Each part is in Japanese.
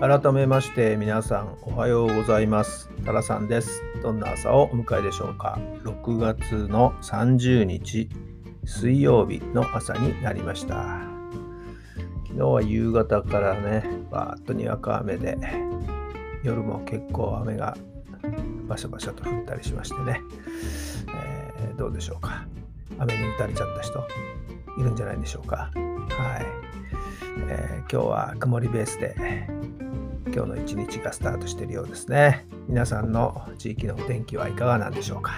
改めまして皆さんおはようございます。タラさんです。どんな朝をお迎えでしょうか。6月の30日水曜日の朝になりました。昨日は夕方からねバーッとにわか雨で夜も結構雨がバシャバシャと降ったりしましてね、えー、どうでしょうか。雨に打たれちゃった人いるんじゃないでしょうか。はい、えー、今日は曇りベースで今日の一日がスタートしているようですね。皆さんの地域のお天気はいかがなんでしょうか。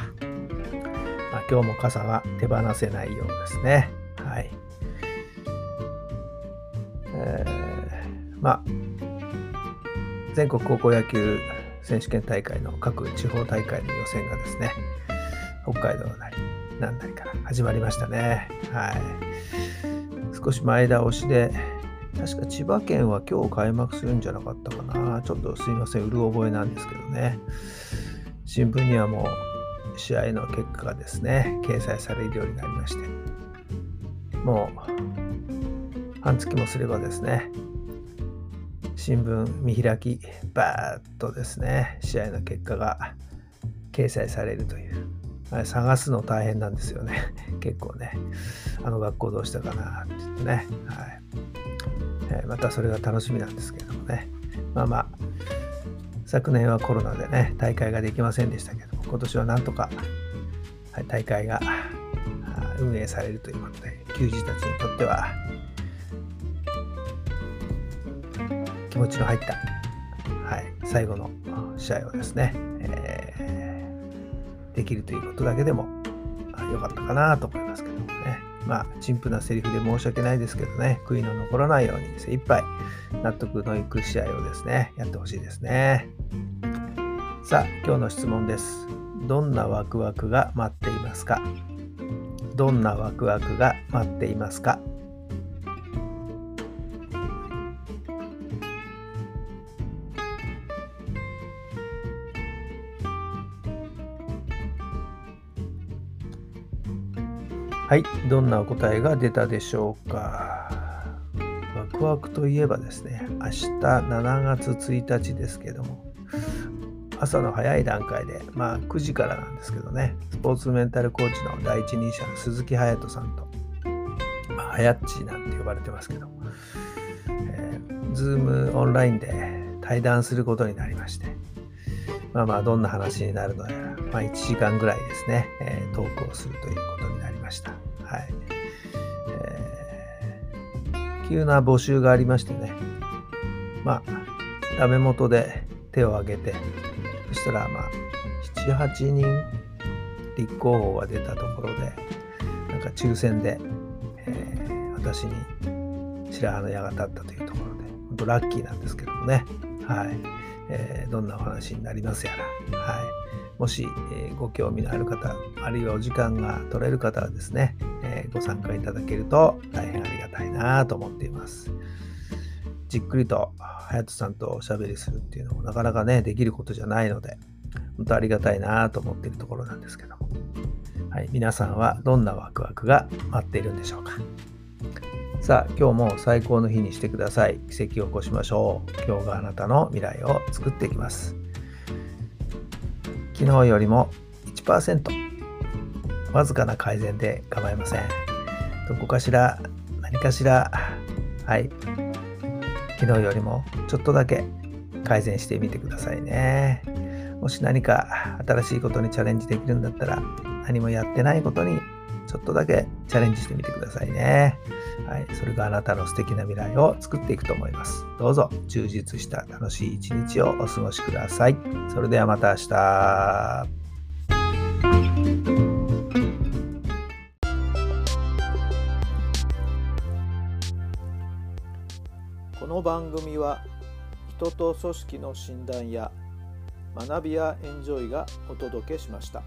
まあ、今日も傘が手放せないようですね。はい。えー、まあ、全国高校野球選手権大会の各地方大会の予選がですね、北海道なり、なんなりから始まりましたね。はい。少し前倒しで、確か千葉県は今日開幕するんじゃなかったかな。ちょっとすいません、うる覚えなんですけどね。新聞にはもう試合の結果がですね、掲載されるようになりまして、もう半月もすればですね、新聞見開き、バーッとですね、試合の結果が掲載されるという。探すの大変なんですよね。結構ね。あの学校どうしたかなって言ってね。はい。えまたそれが楽しみなんですけれどもね。まあまあ、昨年はコロナでね、大会ができませんでしたけども、今年はなんとか、はい、大会が運営されるということで、球児たちにとっては、気持ちの入った、はい、最後の試合をですね、えー、できるということだけでも良かったかなと思いますけどもね。まあ、陳腐なセリフで申し訳ないですけどね、悔いの残らないように精一杯納得のいく試合をですね、やってほしいですね。さあ、今日の質問です。どんなワクワクが待っていますか？どんなワクワクが待っていますか？はい、どんな答えが出たでしょうか？ワクワクといえばですね、明日7月1日ですけども、朝の早い段階で、まあ9時からなんですけどね、スポーツメンタルコーチの第一人者の鈴木隼人さんと、まあ、はやっちなんて呼ばれてますけど、えー、ズームオンラインで対談することになりまして、まあまあどんな話になるのやら、まあ1時間ぐらいですね、えー、トークをするということにました。はい。えー、急な募集がありましてね、まあ、ダメ元で手を挙げて、そしたら、まあ、7、8人立候補が出たところで、なんか抽選で、えー、私に白羽の矢が立ったというところで、本当ラッキーなんですけどもね、はい。えー、どんなお話になりますやら、はい。もし、え、ご興味のある方、あるいはお時間が取れる方はですね、え、ご参加いただけると大変ありがたいなと思っています。じっくりと隼人さんとおしゃべりするっていうのもなかなかね、できることじゃないので、本当ありがたいなと思っているところなんですけども。はい、皆さんはどんなワクワクが待っているんでしょうか。さあ、今日も最高の日にしてください。奇跡を起こしましょう。今日があなたの未来を作っていきます。昨日よりも1%わずかな改善で構いません。どこかしら、何かしら、はい、昨日よりもちょっとだけ改善してみてくださいね。もし何か新しいことにチャレンジできるんだったら、何もやってないことにちょっとだけチャレンジしてみてくださいね。はい、それがあなたの素敵な未来を作っていくと思います。どうぞ充実した楽しい一日をお過ごしください。それではまた明日。この番組は人と組織の診断や学びやエンジョイがお届けしました。